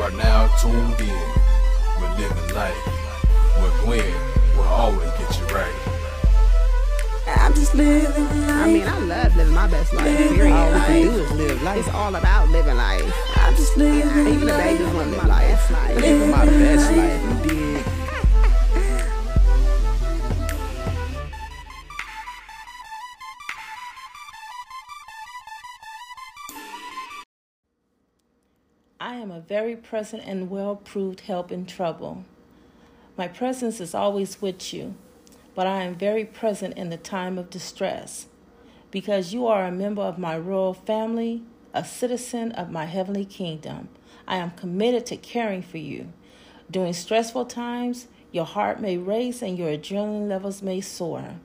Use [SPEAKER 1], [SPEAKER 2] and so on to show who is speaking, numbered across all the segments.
[SPEAKER 1] You are now tuned in with Living Life, where Gwen will always get you right.
[SPEAKER 2] I'm just living life.
[SPEAKER 3] I mean, I love living my best life.
[SPEAKER 2] Living
[SPEAKER 3] Period. All we can do is live life. It's all about living life.
[SPEAKER 2] I'm just living
[SPEAKER 3] Even the
[SPEAKER 2] life.
[SPEAKER 3] babies want to live life.
[SPEAKER 2] Living
[SPEAKER 4] very present and well proved help in trouble. My presence is always with you, but I am very present in the time of distress. Because you are a member of my royal family, a citizen of my heavenly kingdom, I am committed to caring for you. During stressful times, your heart may race and your adrenaline levels may soar.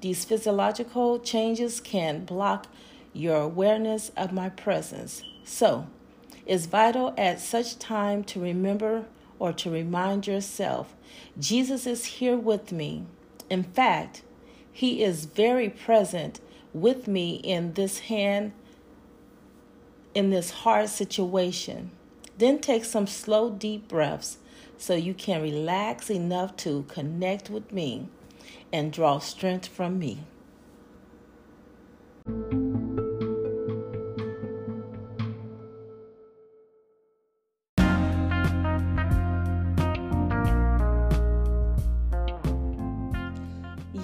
[SPEAKER 4] These physiological changes can block your awareness of my presence. So, it's vital at such time to remember or to remind yourself Jesus is here with me. In fact, He is very present with me in this hand, in this hard situation. Then take some slow, deep breaths so you can relax enough to connect with me and draw strength from me.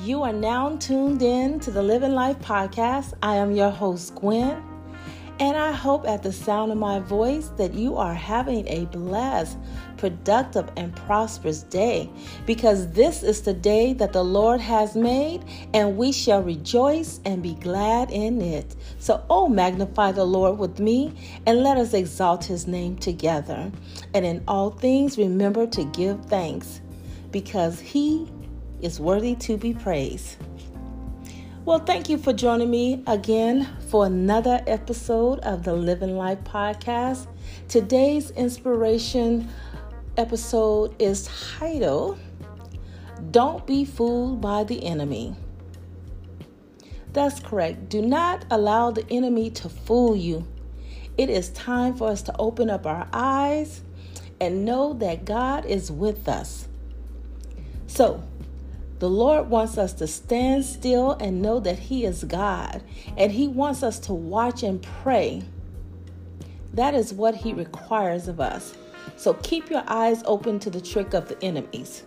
[SPEAKER 4] You are now tuned in to the Living Life podcast. I am your host, Gwen, and I hope at the sound of my voice that you are having a blessed, productive, and prosperous day because this is the day that the Lord has made, and we shall rejoice and be glad in it. So, oh, magnify the Lord with me, and let us exalt his name together. And in all things, remember to give thanks because he is worthy to be praised. Well, thank you for joining me again for another episode of the Living Life podcast. Today's inspiration episode is titled Don't Be Fooled by the Enemy. That's correct. Do not allow the enemy to fool you. It is time for us to open up our eyes and know that God is with us. So, the Lord wants us to stand still and know that He is God, and He wants us to watch and pray. That is what He requires of us. So keep your eyes open to the trick of the enemies.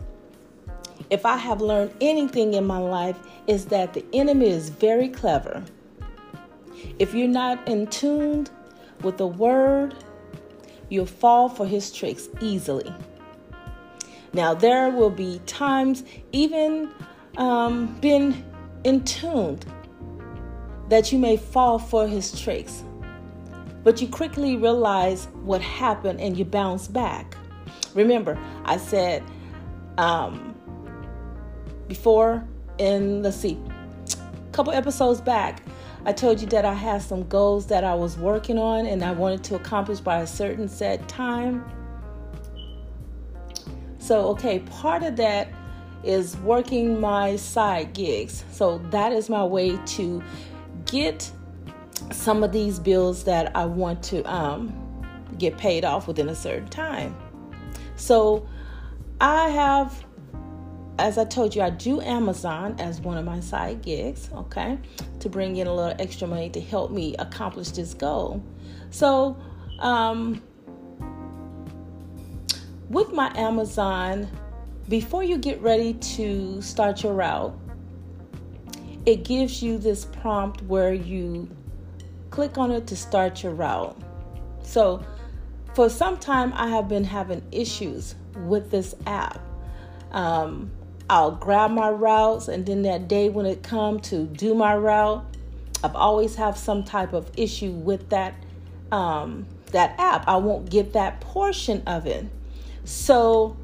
[SPEAKER 4] If I have learned anything in my life, is that the enemy is very clever. If you're not in tune with the word, you'll fall for his tricks easily. Now, there will be times, even um, been in that you may fall for his tricks. But you quickly realize what happened and you bounce back. Remember, I said um, before in, let's see, a couple episodes back, I told you that I had some goals that I was working on and I wanted to accomplish by a certain set time. So, okay, part of that is working my side gigs. So, that is my way to get some of these bills that I want to um, get paid off within a certain time. So, I have, as I told you, I do Amazon as one of my side gigs, okay, to bring in a little extra money to help me accomplish this goal. So, um, with my Amazon, before you get ready to start your route, it gives you this prompt where you click on it to start your route. So, for some time, I have been having issues with this app. Um, I'll grab my routes, and then that day when it comes to do my route, I've always have some type of issue with that um, that app. I won't get that portion of it. So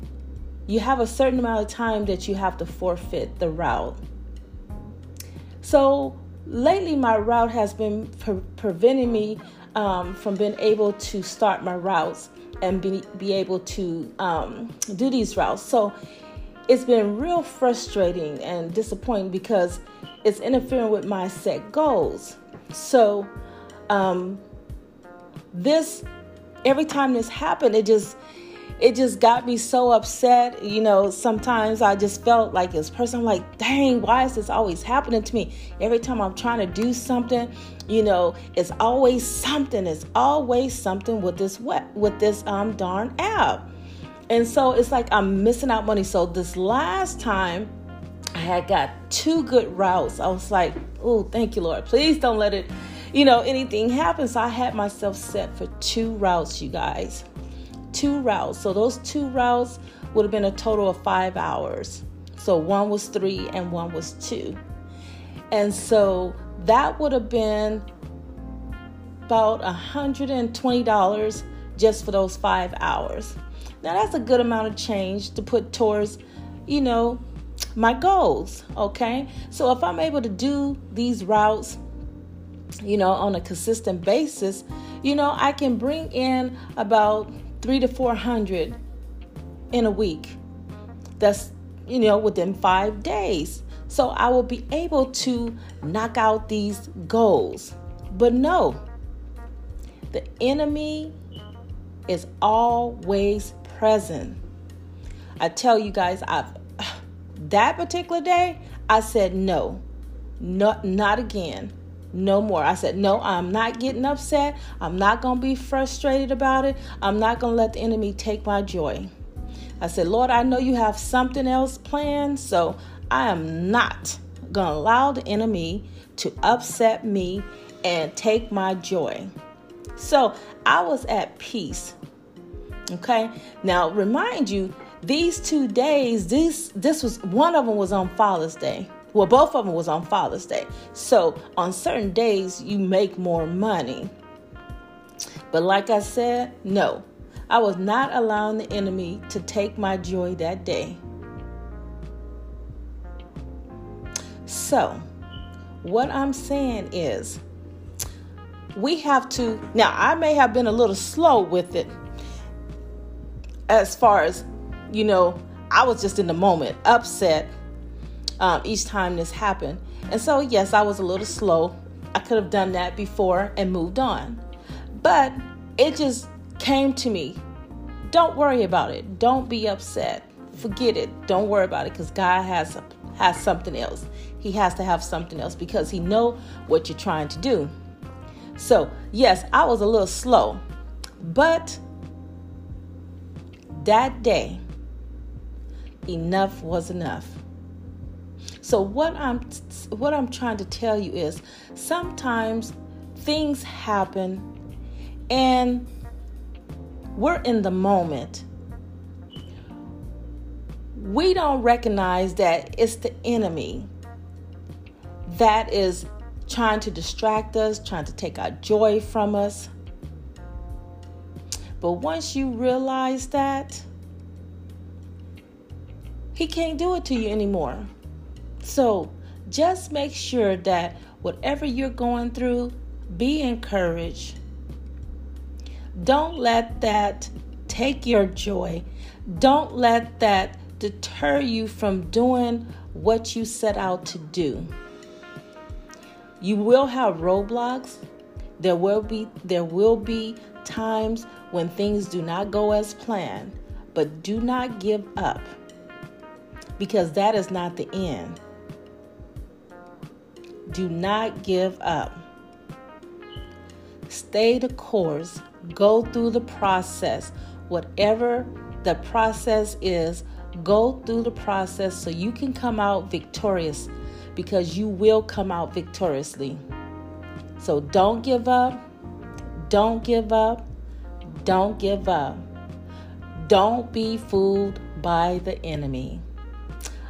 [SPEAKER 4] you have a certain amount of time that you have to forfeit the route. So lately, my route has been pre- preventing me um, from being able to start my routes and be, be able to um, do these routes. So it's been real frustrating and disappointing because it's interfering with my set goals. So um, this every time this happened, it just it just got me so upset. You know, sometimes I just felt like this person, I'm like, dang, why is this always happening to me? Every time I'm trying to do something, you know, it's always something. It's always something with this what with this um darn app. And so it's like I'm missing out money. So this last time I had got two good routes. I was like, oh, thank you, Lord. Please don't let it, you know, anything happen. So I had myself set for two routes, you guys. Two routes. So those two routes would have been a total of five hours. So one was three and one was two. And so that would have been about $120 just for those five hours. Now that's a good amount of change to put towards, you know, my goals. Okay. So if I'm able to do these routes, you know, on a consistent basis, you know, I can bring in about three to 400 in a week. That's, you know, within five days. So I will be able to knock out these goals. But no, the enemy is always present. I tell you guys, I've that particular day, I said no, not not again, no more. I said no. I'm not getting upset. I'm not gonna be frustrated about it. I'm not gonna let the enemy take my joy. I said, Lord, I know you have something else planned, so I am not gonna allow the enemy to upset me and take my joy. So I was at peace Okay. Now remind you, these two days, this this was one of them was on Father's Day. Well, both of them was on Father's Day. So on certain days you make more money. But like I said, no. I was not allowing the enemy to take my joy that day. So, what I'm saying is, we have to. Now, I may have been a little slow with it as far as, you know, I was just in the moment, upset um, each time this happened. And so, yes, I was a little slow. I could have done that before and moved on. But it just came to me. Don't worry about it. Don't be upset. Forget it. Don't worry about it because God has has something else. He has to have something else because he know what you're trying to do. So, yes, I was a little slow, but that day, enough was enough. So what I'm what I'm trying to tell you is sometimes things happen and we're in the moment. We don't recognize that it's the enemy that is trying to distract us, trying to take our joy from us. But once you realize that, he can't do it to you anymore. So just make sure that whatever you're going through, be encouraged. Don't let that take your joy. Don't let that deter you from doing what you set out to do. You will have roadblocks. There will be there will be times when things do not go as planned, but do not give up because that is not the end. Do not give up. Stay the course, go through the process. Whatever the process is, go through the process so you can come out victorious because you will come out victoriously. So don't give up. Don't give up. Don't give up. Don't be fooled by the enemy.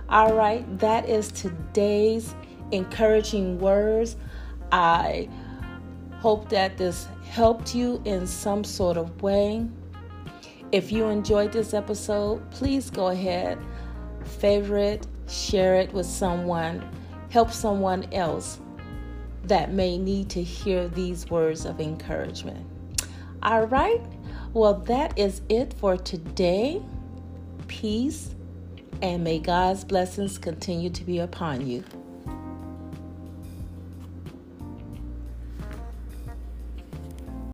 [SPEAKER 4] All right, that is today's encouraging words. I hope that this helped you in some sort of way. If you enjoyed this episode, please go ahead, favorite, share it with someone, help someone else that may need to hear these words of encouragement. All right. Well, that is it for today. Peace, and may God's blessings continue to be upon you.